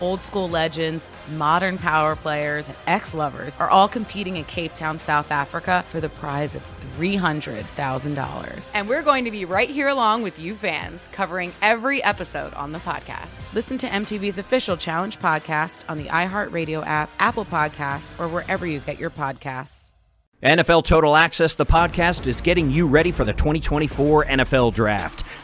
Old school legends, modern power players, and ex lovers are all competing in Cape Town, South Africa for the prize of $300,000. And we're going to be right here along with you fans, covering every episode on the podcast. Listen to MTV's official Challenge podcast on the iHeartRadio app, Apple Podcasts, or wherever you get your podcasts. NFL Total Access, the podcast, is getting you ready for the 2024 NFL Draft.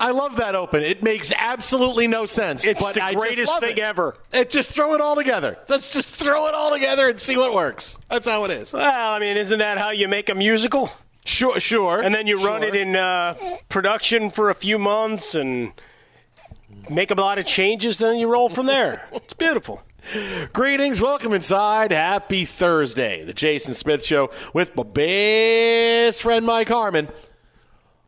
I love that open. It makes absolutely no sense. It's but the I just greatest thing it. ever. It just throw it all together. Let's just throw it all together and see what works. That's how it is. Well, I mean, isn't that how you make a musical? Sure, sure. And then you run Sure. it in uh, production for a few months and make a lot of changes, then you roll from there. It's beautiful. Greetings, welcome inside. Happy Thursday. The Jason Smith Show with my best friend Mike Harmon.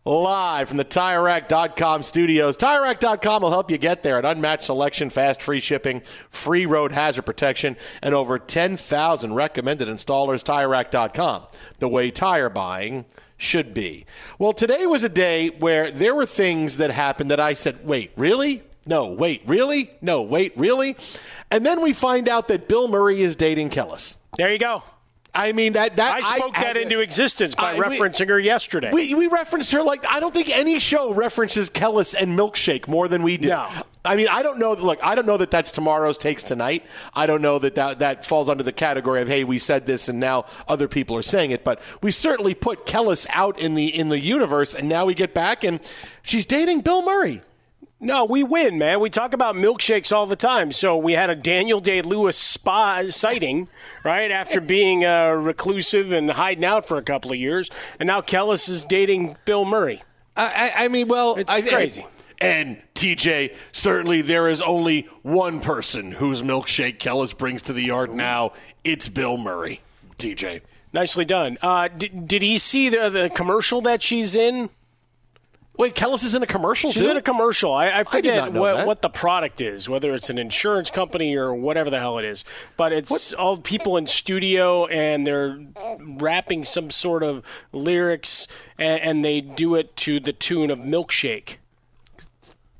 Live from the TireRack.com studios. TireRack.com will help you get there. An unmatched selection, fast free shipping, free road hazard protection, and over 10,000 recommended installers. TireRack.com, the way tire buying should be. Well, today was a day where there were things that happened that I said, wait, really? No, wait, really? No, wait, really? And then we find out that Bill Murray is dating Kelis. There you go. I mean that that I spoke that into existence by I- we- referencing her yesterday. We, we referenced her like I don't think any show references Kelis and Milkshake more than we do. No. I mean I don't know. Look, I don't know that that's tomorrow's takes tonight. I don't know that, that that falls under the category of hey we said this and now other people are saying it. But we certainly put Kelis out in the in the universe, and now we get back and she's dating Bill Murray. No, we win, man. We talk about milkshakes all the time. So we had a Daniel Day Lewis spa sighting, right, after being uh, reclusive and hiding out for a couple of years. And now Kelis is dating Bill Murray. I, I, I mean, well, It's I, crazy. And TJ, certainly there is only one person whose milkshake Kelis brings to the yard now. It's Bill Murray. TJ. Nicely done. Uh, did, did he see the, the commercial that she's in? Wait, Kelis is in a commercial She's too? in a commercial. I, I forget know what, what the product is, whether it's an insurance company or whatever the hell it is. But it's all people in studio and they're rapping some sort of lyrics, and, and they do it to the tune of Milkshake.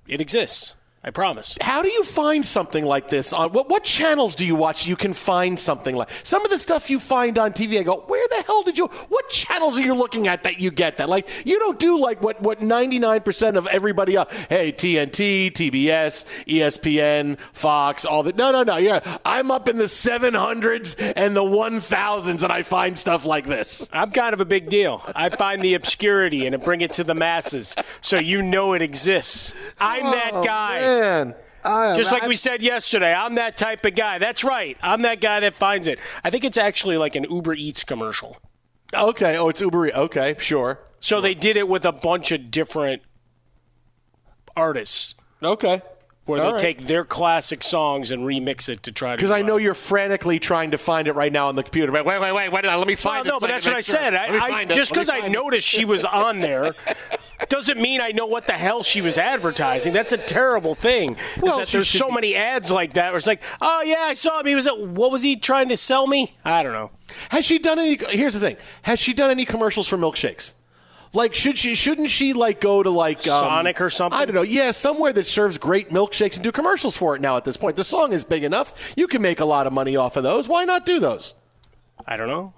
It exists. I promise. How do you find something like this on what what channels do you watch you can find something like some of the stuff you find on TV I go where the hell did you what channels are you looking at that you get that like you don't do like what what 99% of everybody else hey TNT TBS ESPN Fox all that no no no yeah I'm up in the 700s and the 1000s and I find stuff like this I'm kind of a big deal. I find the obscurity and I bring it to the masses so you know it exists. I'm that Oh, guy. man Uh, Just like I- we said yesterday, I'm that type of guy. That's right. I'm that guy that finds it. I think it's actually like an Uber Eats commercial. Okay. Oh, it's Uber. Eats. Okay, sure. So they did it with a bunch of different artists Okay. Where All they right. take their classic songs and remix it to try to. Because I know you're frantically trying to find it right now on the computer. Wait, wait, wait, wait. wait let me Well, find it. no, but that's what I sure. said. I, I, just because I noticed she was on there doesn't mean I know what the hell she was advertising. That's a terrible thing. Well, there's so be- many ads like that where it's like, oh yeah, I saw him. He was at what was he trying to sell me? I don't know. Has she done any? Here's the thing: Has she done any commercials for milkshakes? Like, should she? Shouldn't she like go to like um, Sonic or something? I don't know. Yeah, somewhere that serves great milkshakes and do commercials for it. Now at this point, the song is big enough. You can make a lot of money off of those. Why not do those? I don't know.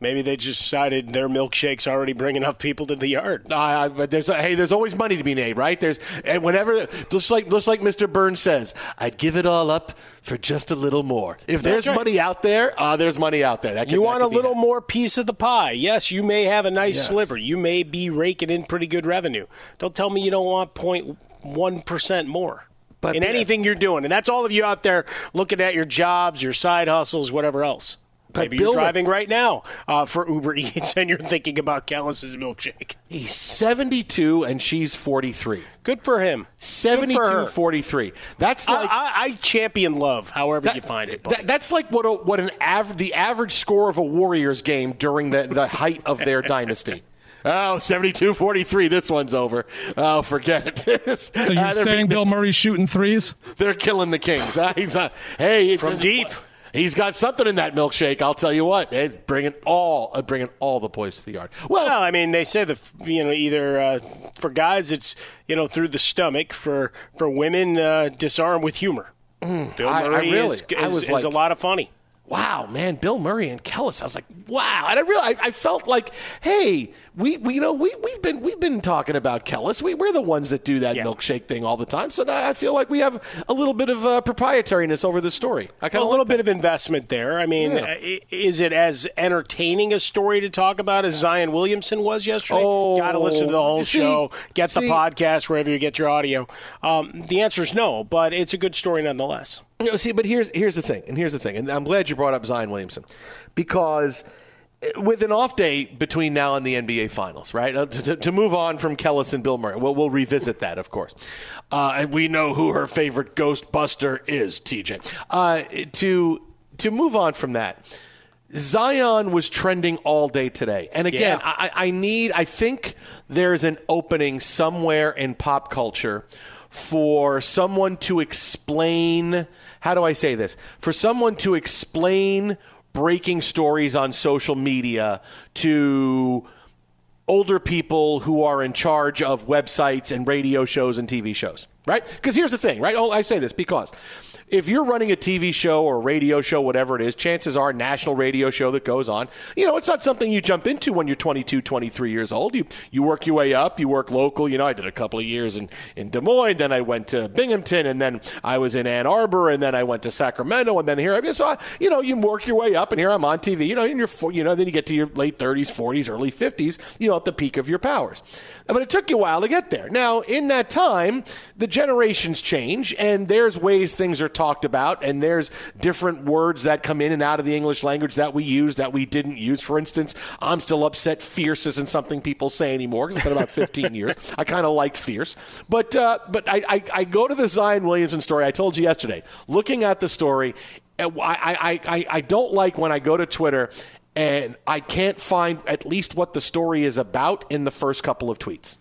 Maybe they just decided their milkshakes already bring enough people to the yard. Uh, but there's hey, there's always money to be made, right? There's and whenever just like just like Mr. Burns says, I'd give it all up for just a little more. If there's right. money out there, uh, there's money out there. That could, You want a little it. more piece of the pie. Yes, you may have a nice Yes. sliver. You may be raking in pretty good revenue. Don't tell me you don't want 0.1% more. But in anything you're doing. And that's all of you out there looking at your jobs, your side hustles, whatever else. But Maybe Bill- you're driving right now uh, for Uber Eats and you're thinking about Kelis's milkshake. He's 72 and she's 43. Good for him. Good for 72 her. 43. That's I, like I, I champion love, however that- you find it. that- that's like what a, what an aver- the average score of a Warriors game during the, the height of their dynasty. Oh, 72-43, this one's over. Oh, forget it. So you're saying Bill Murray's shooting threes? They're killing the Kings. Uh, he's not, hey, it's From deep. He's got something in that milkshake. I'll tell you what. It's bringing all, uh, bringing all the boys to the yard. Well, Well, I mean, they say that you know either uh, for guys it's you know through the stomach, for for women uh, disarm with humor. Bill Mm, I- I Murray really- is, I is, was is a lot of funny. Wow, man, Bill Murray and Kelis. I was like, wow, and I really, I, I felt like, hey, we, we, you know, we we've been we've been talking about Kelis. We, we're the ones that do that Yeah. milkshake thing all the time. So now I feel like we have a little bit of uh, proprietariness over the story. I kind a of little bit of investment there. I mean, Yeah. is it as entertaining a story to talk about as Zion Williamson was yesterday? Oh, Got to listen to the whole see- show. Get the podcast wherever you get your audio. Um, the answer is no, but it's a good story nonetheless. No, see, but here's here's the thing, and here's the thing, and I'm glad you brought up Zion Williamson because uh, with an off day between now and the NBA Finals, right? Uh, To, to, to move on from Kelis and Bill Murray, we'll, we'll revisit that, of course. Uh, and we know who her favorite Ghostbuster is, TJ. Uh, to to move on from that. Zion was trending all day today. And again, Yeah. I, I need, I think there's an opening somewhere in pop culture for someone to explain, how do I say this? For someone to explain breaking stories on social media to older people who are in charge of websites and radio shows and TV shows, right? Because here's the thing, right? Oh, I say this because if you're running a TV show or a radio show, whatever it is, chances are national radio show that goes on, you know, it's not something you jump into when you're 22, 23 years old. You you work your way up, you work local. You know, I did a couple of years in, in Des Moines, then I went to Binghamton, and then I was in Ann Arbor, and then I went to Sacramento, and then here I am. So, I, you know, you work your way up, and here I'm on TV, you know, in your, fo- you know, then you get to your late 30s, 40s, early 50s, you know, at the peak of your powers. But it took you a while to get there. Now, in that time, the generations change, and there's ways things are talked about, and there's different words that come in and out of the English language that we use that we didn't use. For instance, I'm still upset fierce isn't something people say anymore because it's been about 15 years. I kind of liked fierce. But, uh, but I, I, I go to the Zion Williamson story. I told you yesterday, looking at the story, uh, I, I, I, I don't like when I go to Twitter and I can't find at least what the story is about in the first couple of tweets.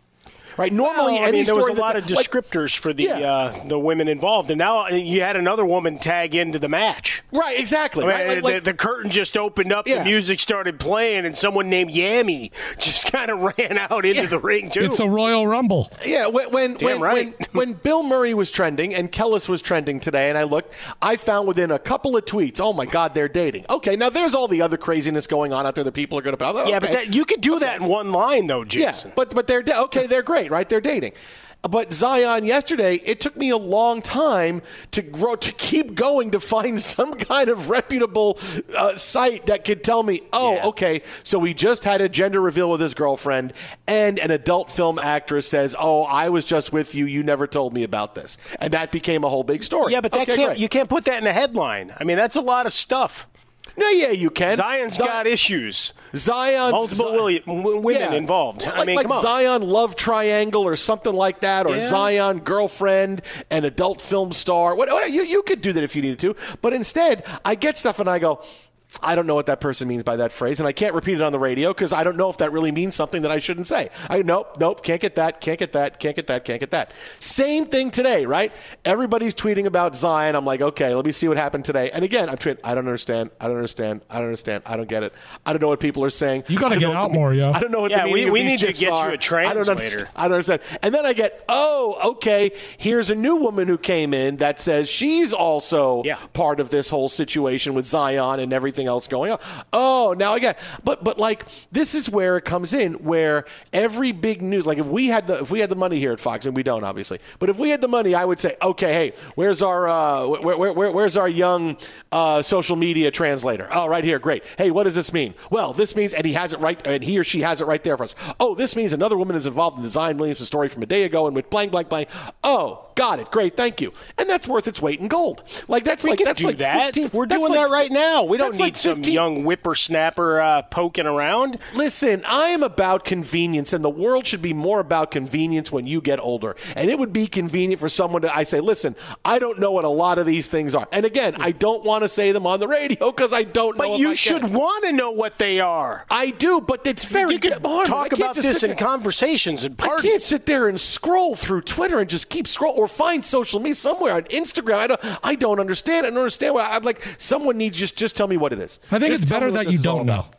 Right? Normally, Well, I any mean, there was a lot of that's- like- descriptors for the Yeah. uh, the women involved, and now you had another woman tag into the match. right, exactly. I mean, right? Like- the, like- the curtain just opened up, Yeah. the music started playing, and someone named Yami just kind of ran out into the ring too. It's a Royal Rumble. Yeah, when when when, right. when when Bill Murray was trending and Kelis was trending today, and I looked, I found within a couple of tweets, oh my God, they're dating. Okay, now there's all the other craziness going on out there that people are going to. Oh, yeah, but that, you could do that in one line, though, Jason. yeah, but but they're okay, they're great, right? They're dating. But Zion yesterday, it took me a long time to grow to keep going to find some kind of reputable uh, site that could tell me, oh, okay, so we just had a gender reveal with his girlfriend, and an adult film actress says, oh, I was just with you, you never told me about this, and that became a whole big story. Yeah, but that Okay, can't great. you can't put that in a headline. I mean, that's a lot of stuff. No, yeah, you can. Zion's Zi- got issues. Zion, Multiple William, w- women Yeah. involved. I Like, mean, like. Zion love triangle or something like that, or Yeah. Zion girlfriend and adult film star. What, what- you, you could do that if you needed to, but instead, I get stuff and I go. I don't know what that person means by that phrase, and I can't repeat it on the radio because I don't know if that really means something that I shouldn't say. I nope, nope, can't get that, can't get that, can't get that, can't get that. Same thing today, right? Everybody's tweeting about Zion. I'm like, okay, let me see what happened today. And again, I'm tweeting, I don't understand, I don't understand, I don't understand, I don't get it. I don't know what people are saying. You gotta get out the- more, yo. I don't know what Yeah, the we- meaning we of these need to GIFs get you are. a I don't translator. understand. I don't understand. And then I get, oh, okay, here's a new woman who came in that says she's also Yeah. part of this whole situation with Zion and everything else going on. Oh, now I get, but but like this is where it comes in, where every big news, like if we had the if we had the money here at Fox, and we don't obviously, but if we had the money, I would say, okay, hey, where's our uh, where, where, where, where's our young uh, social media translator? Oh, right here, great. Hey, what does this mean? Well, this means, and he has it right, and he or she has it right there for us. Oh, this means another woman is involved in the Zion Williamson story from a day ago, and with blank, blank, blank. Oh, got it, great, thank you, and that's worth its weight in gold. Like that's we like that's like that. 15 We're doing like that right now. We don't need like some 15 young whippersnapper uh, poking around. Listen, I am about convenience, and the world should be more about convenience when you get older. And it would be convenient for someone to, I say, listen, I don't know what a lot of these things are. And again, I don't want to say them on the radio because I don't know. But you should want to know what they are. I do, but it's very You can hard. Talk about this in there- conversations and parties. I can't sit there and scroll through Twitter and just keep scroll or find social media somewhere on Instagram. I don't. I don't understand. I don't understand why. I'd like someone needs just just tell me what it is. I think Just it's better that you don't know. about.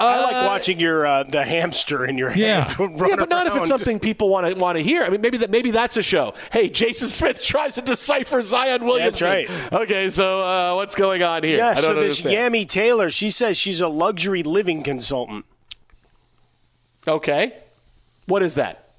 I like watching your uh, the hamster in your Yeah. head. yeah, but not if it's something people want to want to hear. I mean, maybe that maybe that's a show. Hey, Jason Smith tries to decipher Zion Williamson. right. Okay, so uh, what's going on here? Yeah, I don't so this understand. Yami Taylor, she says she's a luxury living consultant. Okay, what is that?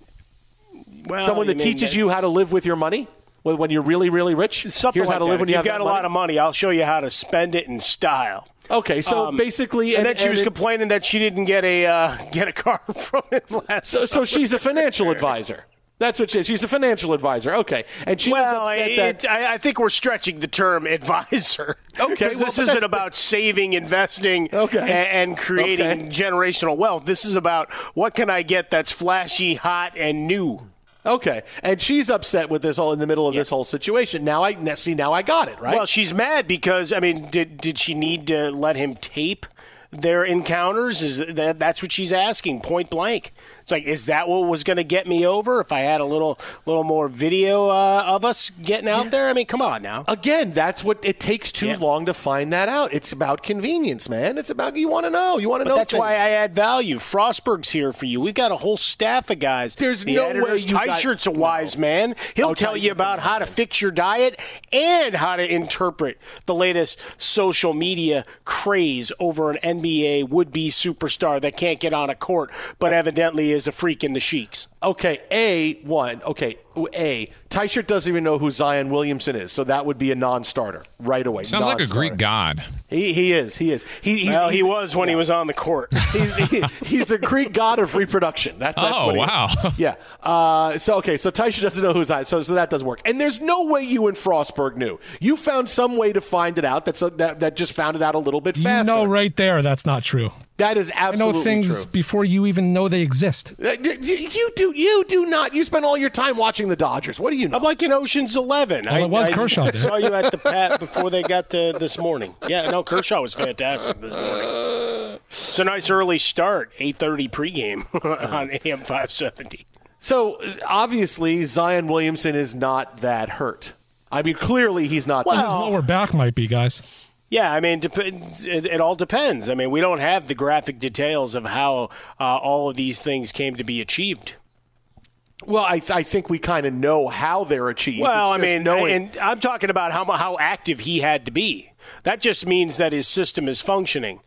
Well, Someone that I mean, teaches you how to live with your money when when you're really really rich. Something Here's like how to that. live when If you you've got a lot of money. I'll show you how to spend it in style. Okay, so Um, basically, and, then she was it- complaining that she didn't get a uh, get a car from him last. So, so she's a financial advisor. That's what she is. She's a financial advisor. Okay, and she well, was upset that. it, I, I think we're stretching the term advisor. Okay, well, this isn't about saving, investing, Okay. a- and, creating Okay. generational wealth. This is about what can I get that's flashy, hot, and new. Okay, and she's upset with this all in the middle of this whole situation. Now I see. Now I got it right. Well, she's mad because I mean, did did she need to let him tape their encounters? Is that that's what she's asking, point blank? It's like, is that what was going to get me over if I had a little little more video uh, of us getting out there? I mean, come on now. Again, that's what it takes too Yeah. long to find that out. It's about convenience, man. It's about you want to know. You want to know. that's why. I add value. Frostberg's here for you. We've got a whole staff of guys. There's the no way you got- T-shirt's a wise man. He'll Oh, tell you about how to fix your diet and how to interpret the latest social media craze over an NBA would-be superstar that can't get on a court, but evidently is a freak in the sheiks. Okay, A one. Okay, A. Tyshirt doesn't even know who Zion Williamson is, so that would be a non-starter right away. Sounds like a Greek god. He, he is. He is. He, he's, well, he's- he was when he was on the court. He's, he- he's the Greek god of reproduction. That, that's Oh, what he is. wow. Yeah. Uh, so okay. So Taisha doesn't know who's I. So so that doesn't work. And there's no way you and Frostberg knew. You found some way to find it out. That's a, that that just found it out a little bit You faster. know right there that's not true. That is I absolutely know things true. before you even know they exist. Uh, y- y- You do. You do not. You spend all your time watching the Dodgers. What do you know? I'm like in Ocean's Eleven. Well, it was I, Kershaw I there. saw you at the pat before they got to this morning. Yeah, no, Kershaw was fantastic this morning. It's a nice early start, 8:30 pregame on AM 570. So obviously Zion Williamson is not that hurt. I mean, clearly he's not. His that lower back might be, guys. Yeah, I mean, it, it all depends. I mean, we don't have the graphic details of how uh, all of these things came to be achieved. Well, I, I think we kind of know how they're achieved. Well, I mean, knowing- and I'm talking about how how active he had to be. That just means that his system is functioning.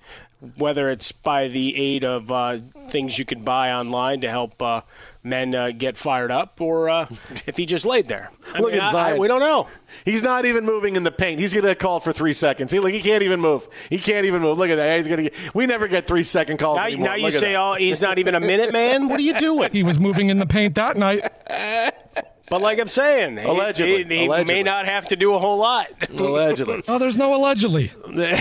whether it's by the aid of uh, things you could buy online to help uh, men uh, get fired up, or uh, if he just laid there. I Look mean, at I- I- Zion. we don't know. He's not even moving in the paint. He's going to call for three seconds. He, like, he can't even move. He can't even move. Look at that. He's going to. get We never get three second calls Now, anymore. now you Look at say, that. oh, he's not even a minute man. What are you doing? He was moving in the paint that night. But like I'm saying, he- Allegedly. he, he Allegedly. may not have to do a whole lot. Allegedly. Oh, there's no allegedly.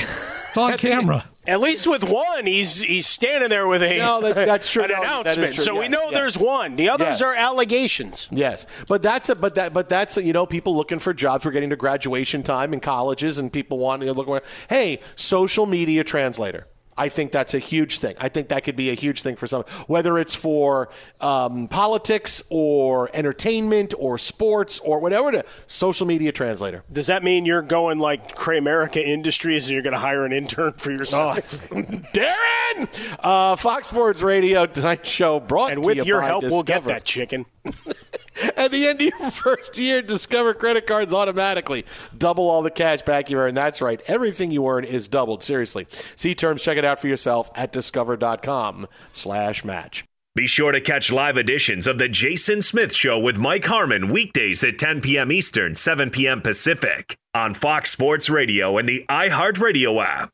It's on camera. At least with one, he's he's standing there with a No, that- that's true. an No, that is announcement. true. So we know yes. there's one. The others Yes. are allegations. Yes, but that's a but that but that's a, you know people looking for jobs. We're getting to graduation time in colleges, and people want to look. Hey, social media translator. I think that's a huge thing. I think that could be a huge thing for some, whether it's for um, politics or entertainment or sports or whatever. The social media translator. Does that mean you're going like Kramerica Industries and you're going to hire an intern for yourself? Darren, uh, Fox Sports Radio Tonight Show brought and to with you your help, we'll get that chicken. At the end of your first year, Discover credit cards automatically double all the cash back you earn. That's right. Everything you earn is doubled. Seriously. See terms. Check it out for yourself at discover.com slash match. Be sure to catch live editions of The Jason Smith Show with Mike Harmon weekdays at 10 p.m. Eastern, 7 p.m. Pacific on Fox Sports Radio and the iHeartRadio app.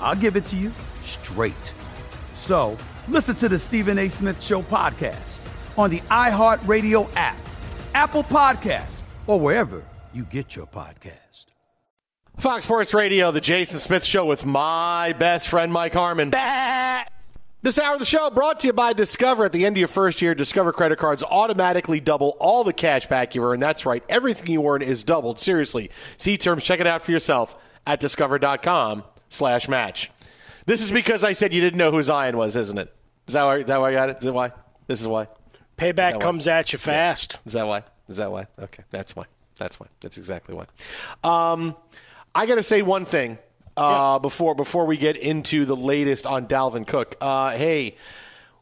I'll give it to you straight. So listen to the Stephen A. Smith Show podcast on the iHeartRadio app, Apple Podcasts, or wherever you get your podcast. Fox Sports Radio, the Jason Smith Show with my best friend Mike Harmon. This hour of the show brought to you by Discover. At the end of your first year, Discover credit cards automatically double all the cash back you earn. That's right, everything you earn is doubled. Seriously, see terms. Check it out for yourself at discover.com slash match. This is because I said you didn't know who Zion was, isn't it? Is that why, is that why I got it? Is that why? This is why? Payback comes at you fast. Yeah. Is that why? Is that why? Okay, that's why. That's why. That's exactly why. Um, I got to say one thing uh, yeah. before before we get into the latest on Dalvin Cook. Uh, hey,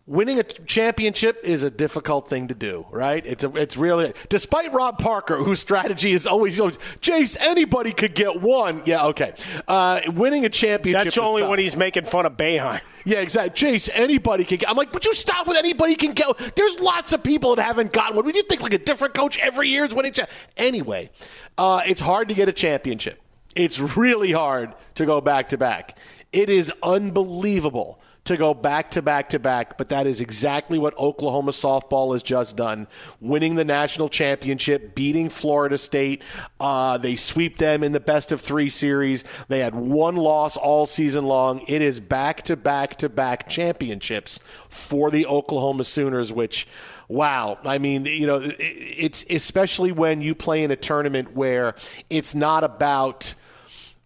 winning a championship is a difficult thing to do, right? It's a, it's really despite Rob Parker, whose strategy is always, you know, Chase, anybody could get one. Yeah, okay. Uh, winning a championship. That's only when he's making fun of Boeheim. Yeah, exactly. Chase, anybody can get. I'm like, but you stop with anybody can get. There's lots of people that haven't gotten one. Would you think like a different coach every year is winning? Cha- anyway, uh, it's hard to get a championship. It's really hard to go back to back. It is unbelievable to go back to back to back, but that is exactly what Oklahoma softball has just done, winning the national championship, beating Florida State. Uh, they sweep them in the best of three series. They had one loss all season long. It is back to back to back championships for the Oklahoma Sooners, which wow. I mean, you know, it's especially when you play in a tournament where it's not about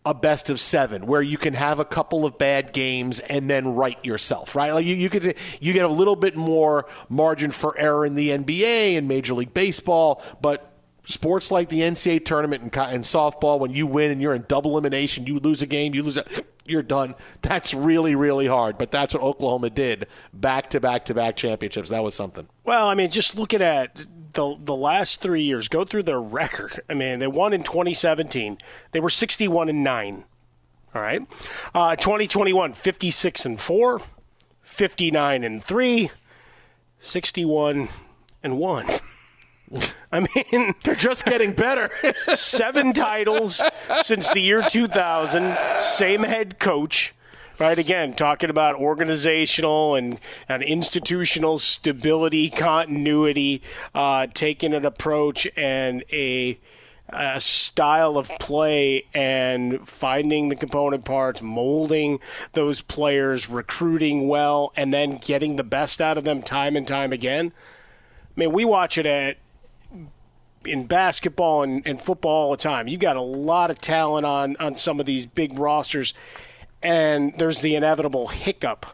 a best of seven where you can have a couple of bad games and then right yourself, right? Like you, you could say you get a little bit more margin for error in the NBA and Major League Baseball, but sports like the NCAA tournament and, and softball, when you win and you're in double elimination, you lose a game, you lose it, you're done. That's really, really hard. But that's what Oklahoma did back to back to back championships. That was something. Well, I mean, just looking at the the last three years, go through their record. I mean, they won in 2017. They were 61 and nine. All right, uh, 2021, 56 and four, 59 and three, 61 and one. I mean, they're just getting better. seven titles since the year 2000. Same head coach right? Again, talking about organizational and, and institutional stability, continuity, uh, taking an approach and a, a style of play and finding the component parts, molding those players, recruiting well, and then getting the best out of them time and time again. I mean, we watch it at in basketball and, and football all the time. You got a lot of talent on on some of these big rosters and there's the inevitable hiccup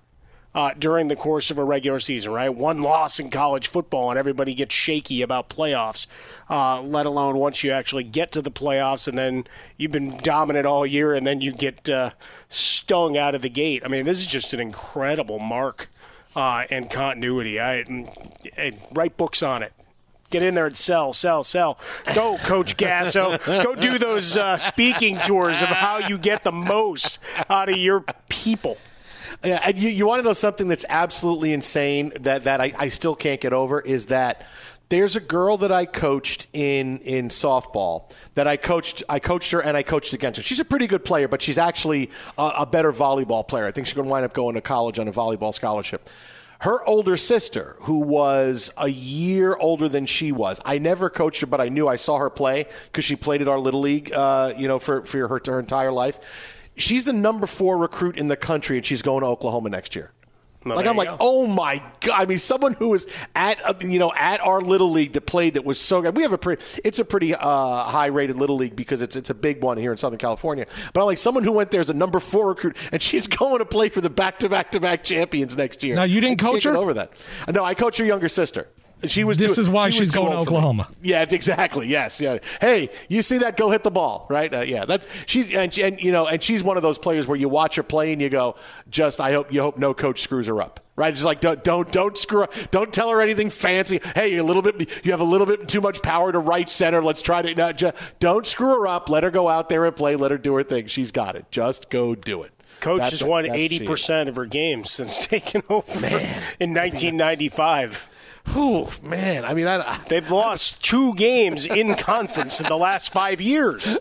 uh, during the course of a regular season, right? One loss in college football, and everybody gets shaky about playoffs, uh, let alone once you actually get to the playoffs and then you've been dominant all year and then you get uh, stung out of the gate. I mean, this is just an incredible mark uh, and continuity. I, I write books on it. Get in there and sell, sell, sell. Go, Coach Gasso. Go do those uh, speaking tours of how you get the most out of your people. Yeah, and you, you want to know something that's absolutely insane that, that I, I still can't get over is that there's a girl that I coached in in softball that I coached. I coached her and I coached against her. She's a pretty good player, but she's actually a, a better volleyball player. I think she's going to wind up going to college on a volleyball scholarship her older sister, who was a year older than she was. I never coached her, but I knew I saw her play because she played at our little league, uh, you know, for for her, her entire life. She's the number four recruit in the country, and she's going to Oklahoma next year. Well, like I'm like, go. oh my god! I mean, someone who was at uh, you know at our little league that played that was so good. We have a pretty, it's a pretty uh, high rated little league because it's it's a big one here in Southern California. But I'm like someone who went there as a number four recruit, and she's going to play for the back to back to back champions next year. Now you didn't coach her over that. No, I coach her younger sister. She was. This too, is why she she's going to Oklahoma. Yeah, exactly. Yes. Yeah. Hey, you see that? Go hit the ball, right? Uh, yeah. That's she's and, and you know and she's one of those players where you watch her play and you go, just I hope you hope no coach screws her up. Right, just like don't don't don't screw up. Don't tell her anything fancy. Hey, you a little bit. You have a little bit too much power to right center. Let's try to not just, don't screw her up. Let her go out there and play. Let her do her thing. She's got it. Just go do it. Coach that's, has won eighty percent of her games since taking over Man. in nineteen ninety five. Oh man, I mean, I, they've lost two games in conference in the last five years.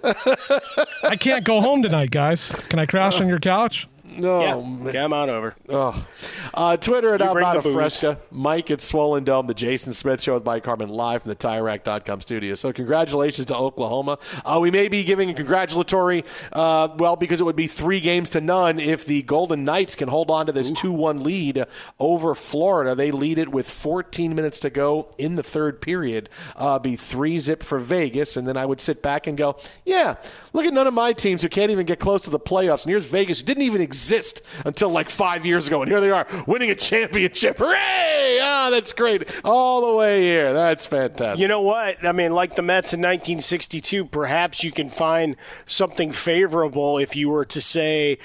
I can't go home tonight, guys. Can I crash on your couch? No, yeah, come on over. Oh. Uh, Twitter at Albata. Fresca. Mike at Swollen Dome. The Jason Smith Show with Mike Harmon live from the TireRack.com studio. So congratulations to Oklahoma. Uh, we may be giving a congratulatory, uh, well, because it would be three games to none if the Golden Knights can hold on to this 2 1 lead over Florida. They lead it with 14 minutes to go in the third period. Uh, be three zip for Vegas. And then I would sit back and go, yeah, look at none of my teams who can't even get close to the playoffs. And here's Vegas, who didn't even exist until like five years ago. And here they are winning a championship. Hooray! Ah, that's great. All the way here. That's fantastic. You know what? I mean, like the Mets in 1962, perhaps you can find something favorable if you were to say,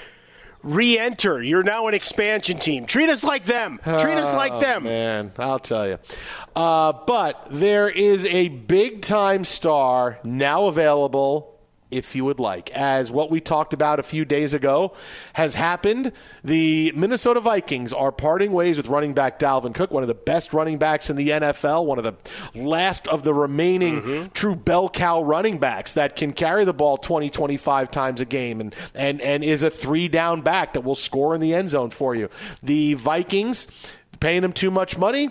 re enter. You're now an expansion team. Treat us like them. Treat us like Oh, them. Man, I'll tell you. Uh, but there is a big time star now available. If you would like, as what we talked about a few days ago has happened, the Minnesota Vikings are parting ways with running back Dalvin Cook, one of the best running backs in the NFL, one of the last of the remaining mm-hmm. true bell cow running backs that can carry the ball 20, 25 times a game and, and, and is a three down back that will score in the end zone for you. The Vikings paying him too much money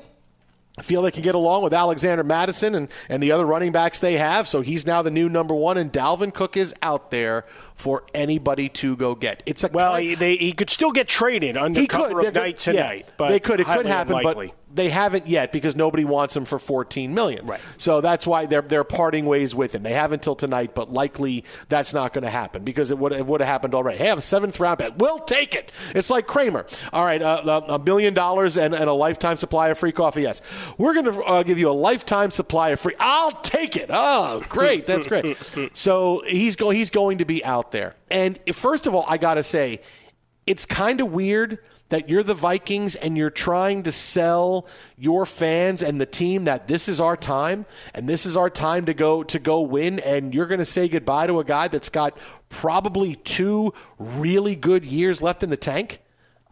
feel they can get along with Alexander Mattison and, and the other running backs they have. So he's now the new number one, and Dalvin Cook is out there for anybody to go get. It's a Well, he, they, he could still get traded under he cover could of They're night good- yeah, tonight. but they could. It could happen, unlikely. but they haven't yet because nobody wants him for 14 million. Right. So that's why they're they're parting ways with him. They have until tonight, but likely that's not going to happen because it would it would have happened already. Hey, I have a seventh round bet. We'll take it. It's like Kramer. All right, uh, a million dollars and, and a lifetime supply of free coffee. Yes, we're going to uh, give you a lifetime supply of free. I'll take it. Oh, great. That's great. so he's going he's going to be out there. And first of all, I got to say, it's kind of weird that you're the Vikings and you're trying to sell your fans and the team that this is our time and this is our time to go to go win and you're going to say goodbye to a guy that's got probably two really good years left in the tank.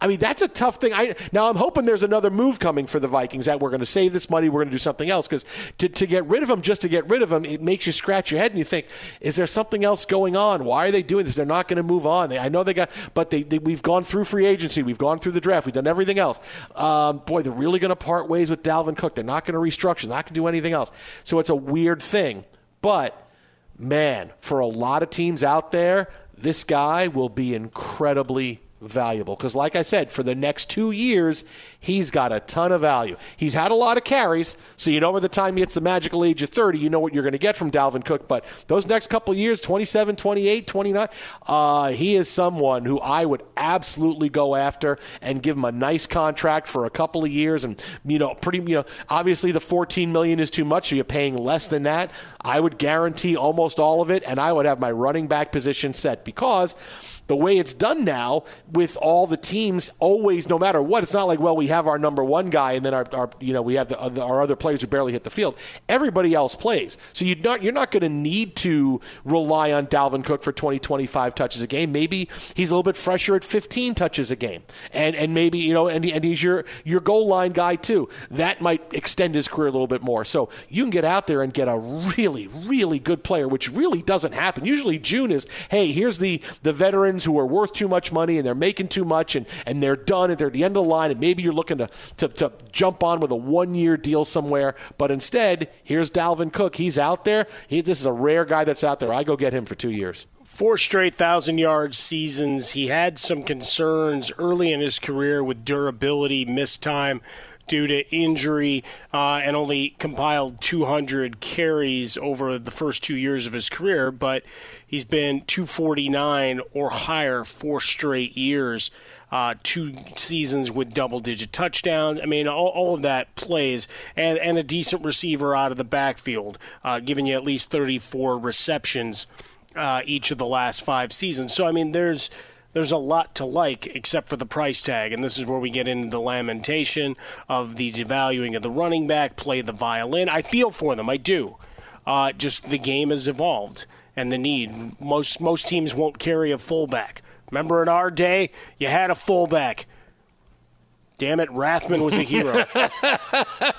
I mean, that's a tough thing. I now I'm hoping there's another move coming for the Vikings that we're going to save this money, we're going to do something else because to, to get rid of him just to get rid of him, it makes you scratch your head and you think, is there something else going on? Why are they doing this? They're not going to move on. They, I know they got, but they, they we've gone through free agency, we've gone through the draft, we've done everything else. Um, boy, they're really going to part ways with Dalvin Cook. They're not going to restructure, not going to do anything else. So it's a weird thing, but man, for a lot of teams out there, this guy will be incredibly valuable. Because like i said for the next two years he's got a ton of value. He's had a lot of carries so you know by the time he hits the magical age of 30 you know what you're going to get from dalvin cook. But those next couple years 27 28 29 uh, he is someone who i would absolutely go after and give him a nice contract for a couple of years. And you know pretty you know obviously the 14 million is too much so you're paying less than that. I would guarantee almost all of it and i would have my running back position set because the way it's done now with all the teams always no matter what it's not like well we have our number one guy and then our, our you know we have the, our other players who barely hit the field. Everybody else plays. So you're not you're not going to need to rely on Dalvin Cook for 20 25 touches a game. Maybe he's a little bit fresher at 15 touches a game. And and maybe you know and, and he's your your goal line guy too. That might extend his career a little bit more. So you can get out there and get a really really good player which really doesn't happen. Usually June is hey here's the the who are worth too much money and they're making too much and and they're done and they're at the end of the line and maybe you're looking to to, to jump on with a one year deal somewhere. But instead here's Dalvin Cook. He's out there. He, this is a rare guy that's out there. I go get him for two years. Four straight thousand yard seasons. He had some concerns early in his career with durability, missed time due to injury, uh, and only compiled 200 carries over the first two years of his career. But he's been 249 or higher four straight years. Uh, two seasons with double-digit touchdowns. I mean, all, all of that plays, and and a decent receiver out of the backfield, uh, giving you at least 34 receptions uh, each of the last five seasons. So I mean, there's there's a lot to like except for the price tag, and this is where we get into the lamentation of the devaluing of the running back. Play the violin. I feel for them. I do. Uh, just the game has evolved and the need. Most most teams won't carry a fullback. Remember in our day, you had a fullback. Damn it, Rathman was a hero.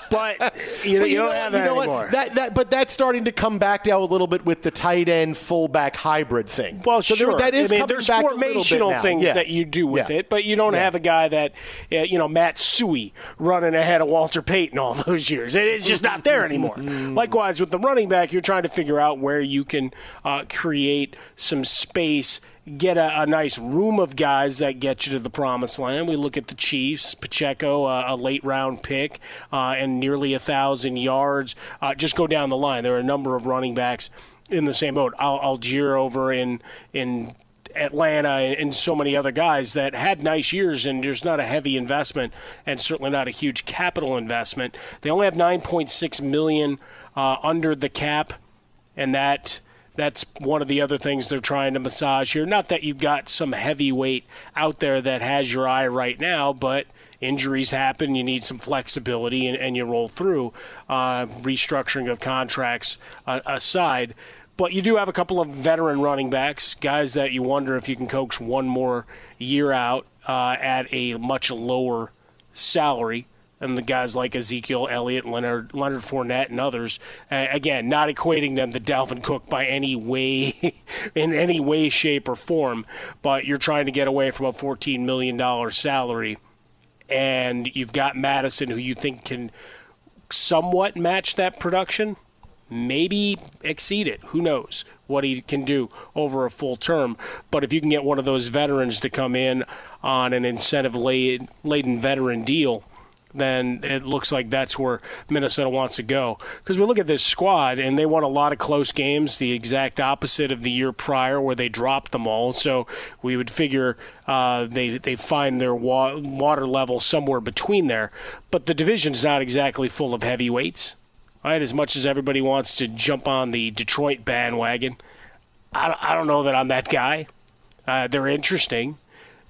but you, But you don't know have that you know anymore. What? That, that, but that's starting to come back now a little bit with the tight end fullback hybrid thing. Well, so there- sure. that is I mean, coming there's back a little bit formational things Yeah. that you do with Yeah. it, but you don't Yeah. have a guy that, uh, you know, Matt Suhey running ahead of Walter Payton all those years. It- It's just not there anymore. Likewise, with the running back, you're trying to figure out where you can uh, create some space. Get a, a nice room of guys that get you to the promised land. We look at the Chiefs, Pacheco, uh, a late round pick, uh, and nearly a thousand yards. Uh, just go down the line. There are a number of running backs in the same boat. Al- Allgeier over in in Atlanta and, and so many other guys that had nice years, and there's not a heavy investment, and certainly not a huge capital investment. They only have 9.6 million uh, under the cap, and that that's one of the other things they're trying to massage here. Not that you've got some heavyweight out there that has your eye right now, but injuries happen. You need some flexibility, and, and you roll through. Uh, restructuring of contracts uh, aside. But you do have a couple of veteran running backs, guys that you wonder if you can coax one more year out uh, at a much lower salary. And the guys like Ezekiel Elliott, Leonard, Leonard Fournette, and others. Uh, again, not equating them to Dalvin Cook by any way, in any way, shape, or form. But you're trying to get away from a $14 million salary. And you've got Mattison, who you think can somewhat match that production maybe exceed it. Who knows what he can do over a full term? But if you can get one of those veterans to come in on an incentive laden veteran deal, then it looks like that's where Minnesota wants to go. Because we look at this squad, and they won a lot of close games, the exact opposite of the year prior, where they dropped them all. So we would figure uh, they they find their wa- water level somewhere between there. But the division's not exactly full of heavyweights right? As much as everybody wants to jump on the Detroit bandwagon, I, I don't know that I'm that guy. Uh, they're interesting.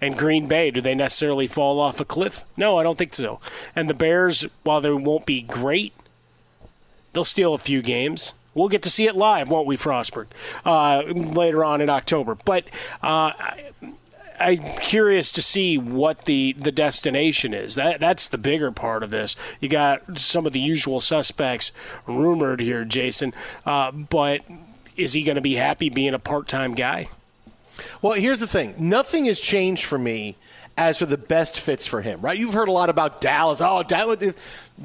And Green Bay, do they necessarily fall off a cliff? No, I don't think so. And the Bears, while they won't be great, they'll steal a few games. We'll get to see it live, won't we, Frostberg, uh, later on in October. But uh, I'm curious to see what the, the destination is. That that's the bigger part of this. You got some of the usual suspects rumored here, Jason. Uh, but is he going to be happy being a part time guy? Well, here's the thing. Nothing has changed for me as for the best fits for him, right? You've heard a lot about Dallas. Oh, Dallas,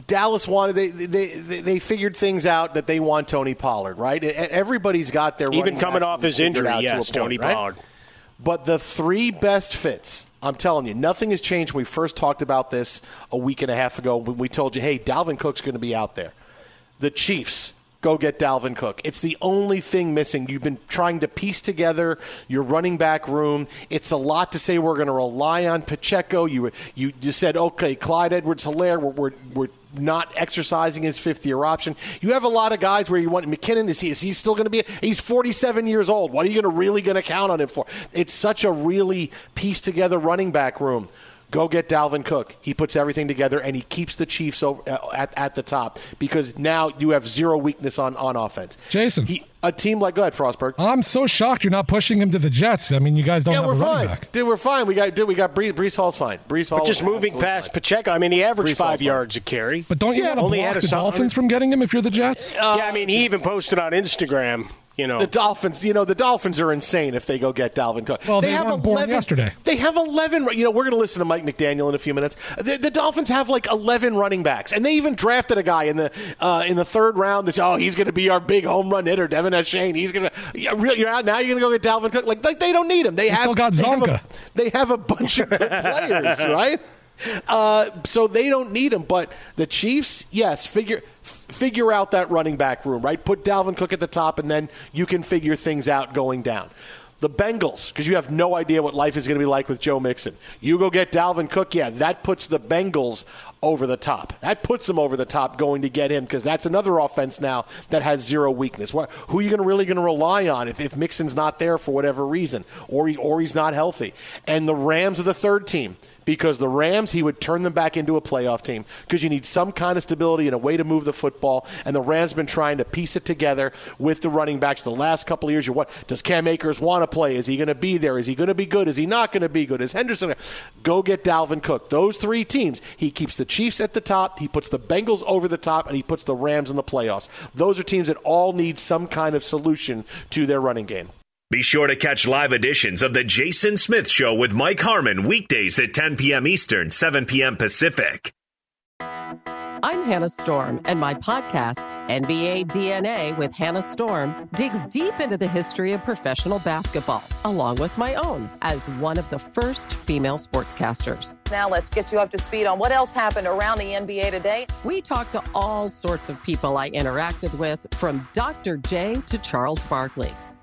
Dallas wanted they, they they they figured things out that they want Tony Pollard, right? Everybody's got their even coming off his injury. out to a Yes, point, Tony right? Pollard. But the three best fits, I'm telling you, nothing has changed. When We first talked about this a week and a half ago when we told you, hey, Dalvin Cook's going to be out there. The Chiefs, go get Dalvin Cook. It's the only thing missing. You've been trying to piece together your running back room. It's a lot to say we're going to rely on Pacheco. You you just said, okay, Clyde Edwards Helaire, we're, we're, we're not exercising his fifth year option. You have a lot of guys where you want McKinnon. Is he, is he still going to be? He's 47 years old. What are you going to really going to count on him for? It's such a really pieced together running back room. Go get Dalvin Cook. He puts everything together and he keeps the Chiefs over, uh, at, at the top because now you have zero weakness on, on offense. Jason. He, a team like, go ahead, Frostberg. I'm so shocked you're not pushing him to the Jets. I mean, you guys don't yeah, have we're a running fine. back. Dude, we're fine. We got, dude, we got Bree, Breece Hall's fine. Breece Hall. But just moving past fine. Pacheco, I mean, he averaged Breece Hall's five fine. yards a carry. But don't you Yeah, want to only block had the Dolphins from getting him if you're the Jets? yeah, I mean, he even posted on Instagram. You know, The Dolphins, you know, the Dolphins are insane if they go get Dalvin Cook. Well, they weren't born yesterday. They have 11. You know, we're going to listen to Mike McDaniel in a few minutes. The, the Dolphins have like 11 running backs, and they even drafted a guy in the uh, in the third round. That oh, he's going to be our big home run hitter, De'Von Achane. He's going to you're out now. You're going to go get Dalvin Cook. Like, like they don't need him. They, have still got they have a- Csonka. they have a bunch of good players, right? Uh, so they don't need him. But the Chiefs, yes, figure f- figure out that running back room, right? Put Dalvin Cook at the top, and then you can figure things out going down. The Bengals, because you have no idea what life is going to be like with Joe Mixon. You go get Dalvin Cook, yeah, that puts the Bengals over the top. That puts them over the top going to get him because that's another offense now that has zero weakness. What, who are you gonna, really going to rely on if, if Mixon's not there for whatever reason or, he, or he's not healthy? And the Rams are the third team because the Rams, he would turn them back into a playoff team because you need some kind of stability and a way to move the football. And the Rams been trying to piece it together with the running backs the last couple of years. You what does Cam Akers want to play? Is he going to be there? Is he going to be good? Is he not going to be good? Is Henderson? Go get Dalvin Cook. Those three teams. He keeps the Chiefs at the top. He puts the Bengals over the top, and he puts the Rams in the playoffs. Those are teams that all need some kind of solution to their running game. Be sure to catch live editions of The Jason Smith Show with Mike Harmon weekdays at 10 p.m. Eastern, 7 p.m. Pacific. I'm Hannah Storm, and my podcast, NBA DNA with Hannah Storm, digs deep into the history of professional basketball, along with my own, as one of the first female sportscasters. Now let's get you up to speed on what else happened around the NBA today. We talked to all sorts of people I interacted with, from Dr. J to Charles Barkley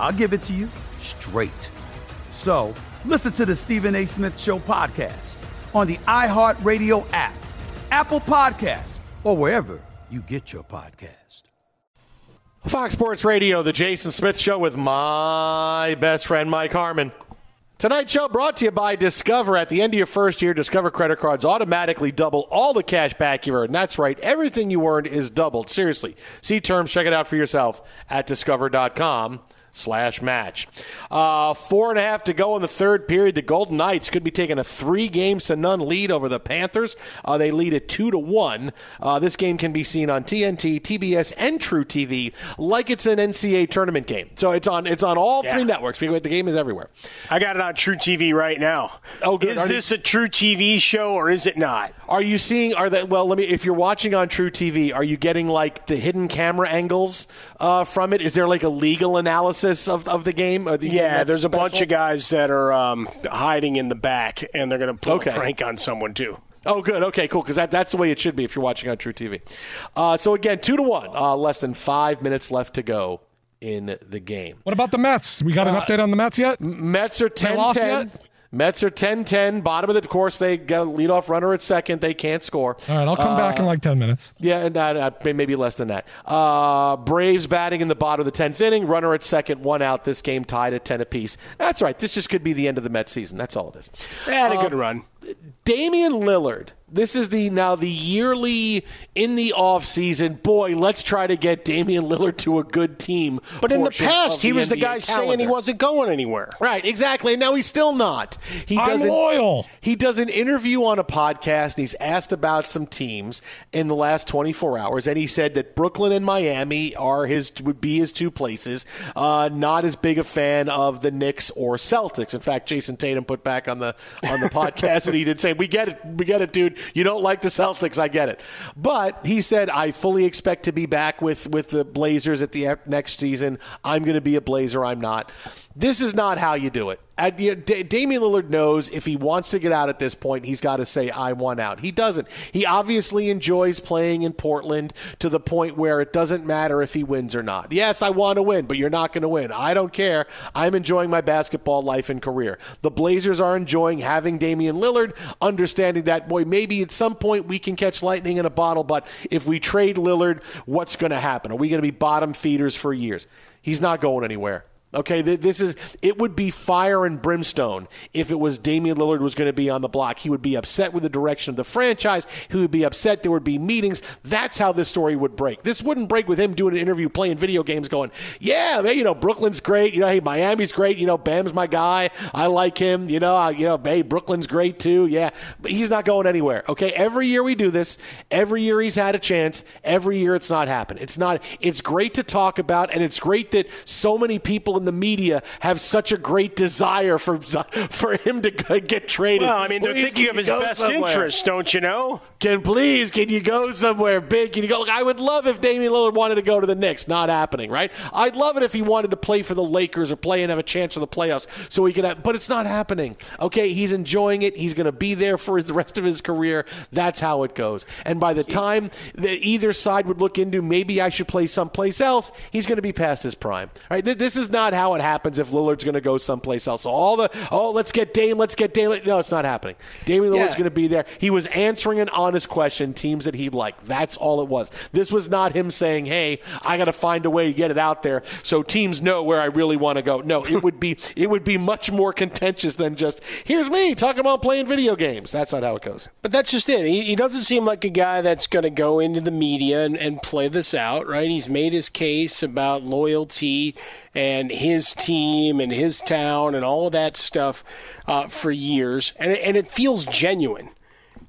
I'll give it to you straight. So listen to the Stephen A. Smith Show podcast on the iHeartRadio app, Apple Podcasts, or wherever you get your podcast. Fox Sports Radio, the Jason Smith Show with my best friend Mike Harmon. Tonight's show brought to you by Discover. At the end of your first year, Discover credit cards automatically double all the cash back you earn. That's right, everything you earned is doubled. Seriously. See terms, check it out for yourself at discover.com slash match. Uh, four and a half to go in the third period. The Golden Knights could be taking a three games to none lead over the Panthers. Uh, they lead at two to one. Uh, this game can be seen on TNT, TBS, and truTV like it's an NCAA tournament game. So it's on it's on all Yeah. three networks. The game is everywhere. I got it on truTV right now. Oh, good. Is Are this a truTV show or is it not? Are you seeing? Are that well? Let me. If you're watching on truTV, are you getting like the hidden camera angles uh, from it? Is there like a legal analysis of, of the game? Or the, Yeah, that's there's a bunch of guys that are um, hiding in the back, and they're going to pull Okay. a prank on someone too. Oh, good. Okay, cool. Because that, that's the way it should be if you're watching on truTV. Uh, so again, two to one. Uh, less than five minutes left to go in the game. What about the Mets? We got an Uh, update on the Mets yet? Mets are 10-10. Yet? Mets are 10-10, bottom of the course. They get a leadoff runner at second. They can't score. All right, I'll come back in Uh, like 10 minutes. Yeah, and uh, uh, maybe less than that. Uh, Braves batting in the bottom of the 10th inning. Runner at second, one out. This game tied at 10 apiece. That's right. This just could be the end of the Mets season. That's all it is. They had a Uh, good run. Damian Lillard. This is the now the yearly in the off season. Boy, let's try to get Damian Lillard to a good team. But in the past, he was the NBA guy saying he wasn't going anywhere. Right, exactly. And now he's still not. He I'm does an- loyal. He does an interview on a podcast. And he's asked about some teams in the last 24 hours, and he said that Brooklyn and Miami are his would be his two places. Uh, not as big a fan of the Knicks or Celtics. In fact, Jayson Tatum put back on the on the podcast that he did say, "We get it, we get it, dude. You don't like the Celtics, I get it." But he said, "I fully expect to be back with with the Blazers at the next season. I'm going to be a Blazer. I'm not." This is not how you do it. At the, D- Damian Lillard knows if he wants to get out at this point, he's got to say, I want out. He doesn't. He obviously enjoys playing in Portland to the point where it doesn't matter if he wins or not. Yes, I want to win, but you're not going to win. I don't care. I'm enjoying my basketball life and career. The Blazers are enjoying having Damian Lillard, understanding that, boy, maybe at some point we can catch lightning in a bottle, but if we trade Lillard, what's going to happen? Are we going to be bottom feeders for years? He's not going anywhere. Okay, this is it would be fire and brimstone if it was Damian Lillard was going to be on the block. He would be upset with the direction of the franchise. He would be upset. There would be meetings. That's how this story would break. This wouldn't break with him doing an interview, playing video games, going, "Yeah, they, you know, Brooklyn's great. You know, hey, Miami's great. You know, Bam's my guy. I like him. You know, I, you know, hey, Brooklyn's great too. Yeah, but he's not going anywhere. Okay, every year we do this. Every year he's had a chance. Every year it's not happened. It's not. It's great to talk about, and it's great that so many people in the media have such a great desire for for him to get traded. Well, I mean, they're Please, thinking of his best somewhere? interest, don't you know? Can please, can you go somewhere big? Can you go? Look, I would love if Damian Lillard wanted to go to the Knicks. Not happening, right? I'd love it if he wanted to play for the Lakers or play and have a chance for the playoffs, so he could. Have, but it's not happening. Okay, he's enjoying it. He's going to be there for the rest of his career. That's how it goes. And by the time that either side would look into maybe I should play someplace else, he's going to be past his prime. Right? This is not how it happens if Lillard's going to go someplace else. So all the oh, let's get Dame, let's get Dame. No, it's not happening. Damian Lillard's Yeah. going to be there. He was answering an honest question, teams that he'd like. That's all it was. This was not him saying, "Hey, I got to find a way to get it out there so teams know where I really want to go." No, it would be it would be much more contentious than just here's me talking about playing video games. That's not how it goes. But that's just it. He, he doesn't seem like a guy that's going to go into the media and, and play this out, right? He's made his case about loyalty and his team and his town and all of that stuff uh, for years, and it, and it feels genuine.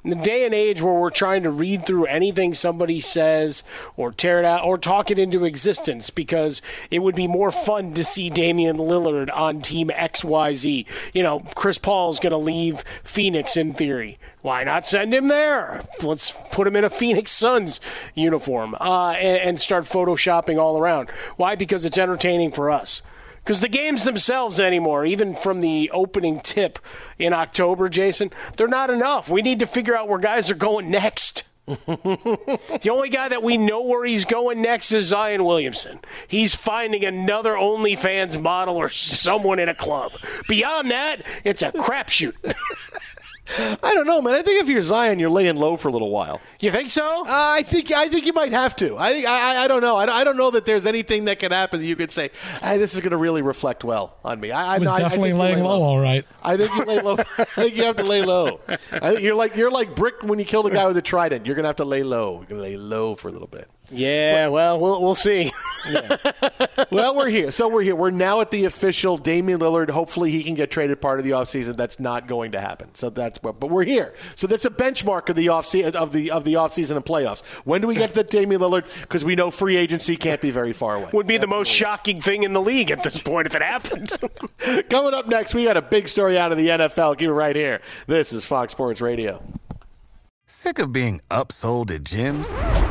In the day and age where we're trying to read through anything somebody says or tear it out or talk it into existence because it would be more fun to see Damian Lillard on team XYZ. You know, Chris Paul's going to leave Phoenix in theory. Why not send him there? Let's put him in a Phoenix Suns uniform uh, and, and start photoshopping all around. Why? Because it's entertaining for us. Because the games themselves anymore, even from the opening tip in October, Jason, they're not enough. We need to figure out where guys are going next. the only guy that we know where he's going next is Zion Williamson. He's finding another OnlyFans model or someone in a club. Beyond that, it's a crapshoot. I don't know, man. I think if you're Zion, you're laying low for a little while. You think so? Uh, I think I think you might have to. I I, I, I don't know. I, don't- I don't know that there's anything that can happen that you could say, hey, this is going to really reflect well on me. I, I, I was no, I- I definitely think you laying lay low, all right. I think you lay low. I think you have to lay low. I you're like you're like Brick when you killed a guy with a trident. You're going to have to lay low. You're going to lay low for a little bit. Yeah, well, we'll we'll see. well, we're here. So we're here. We're now at the official Damian Lillard. Hopefully, he can get traded part of the offseason. That's not going to happen. So that's what. But we're here. So that's a benchmark of the off of the of the offseason and playoffs. When do we get to Damian Lillard? Because we know free agency can't be very far away. Would be the most shocking thing in the league at this point if it happened. Coming up next, we got a big story out of the NFL. Keep it right here. This is Fox Sports Radio. Sick of being upsold at gyms?